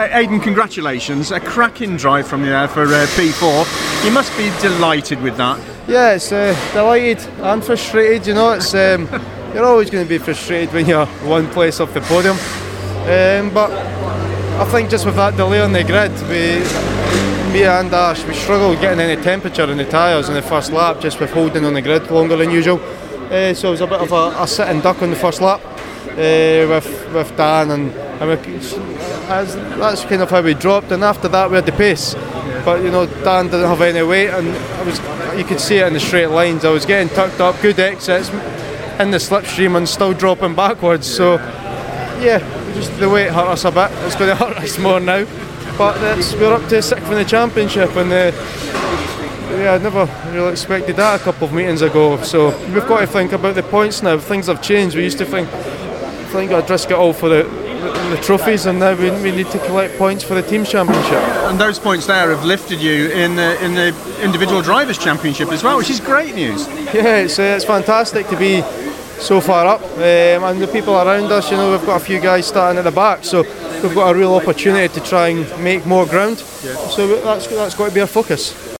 Aidan, congratulations! A cracking drive from you there for uh, P4. You must be delighted with that. Yeah, it's uh, delighted and frustrated. You know, it's um, you're always going to be frustrated when you're one place off the podium. Um, but I think just with that delay on the grid, we, me and Ash, we struggled getting any temperature in the tyres in the first lap, just with holding on the grid longer than usual. Uh, so it was a bit of a, a sitting duck on the first lap uh, with with Dan, and, and that's, that's kind of how we dropped. And after that, we had the pace. But you know, Dan didn't have any weight, and I was you could see it in the straight lines. I was getting tucked up, good exits in the slipstream, and still dropping backwards. So yeah, just the weight hurt us a bit. It's going to hurt us more now. But we're up to sixth in the championship, and uh, yeah, I never really expected that a couple of meetings ago. So we've got to think about the points now. Things have changed. We used to think think I'd risk it all for the, the trophies, and now we, we, need to collect points for the team championship. And those points there have lifted you in the in the individual drivers championship as well, which is great news. Yeah, it's uh, it's fantastic to be so far up, um, and the people around us. You know, we've got a few guys starting at the back, so we've got a real opportunity to try and make more ground. Yeah. So that's that's got to be our focus.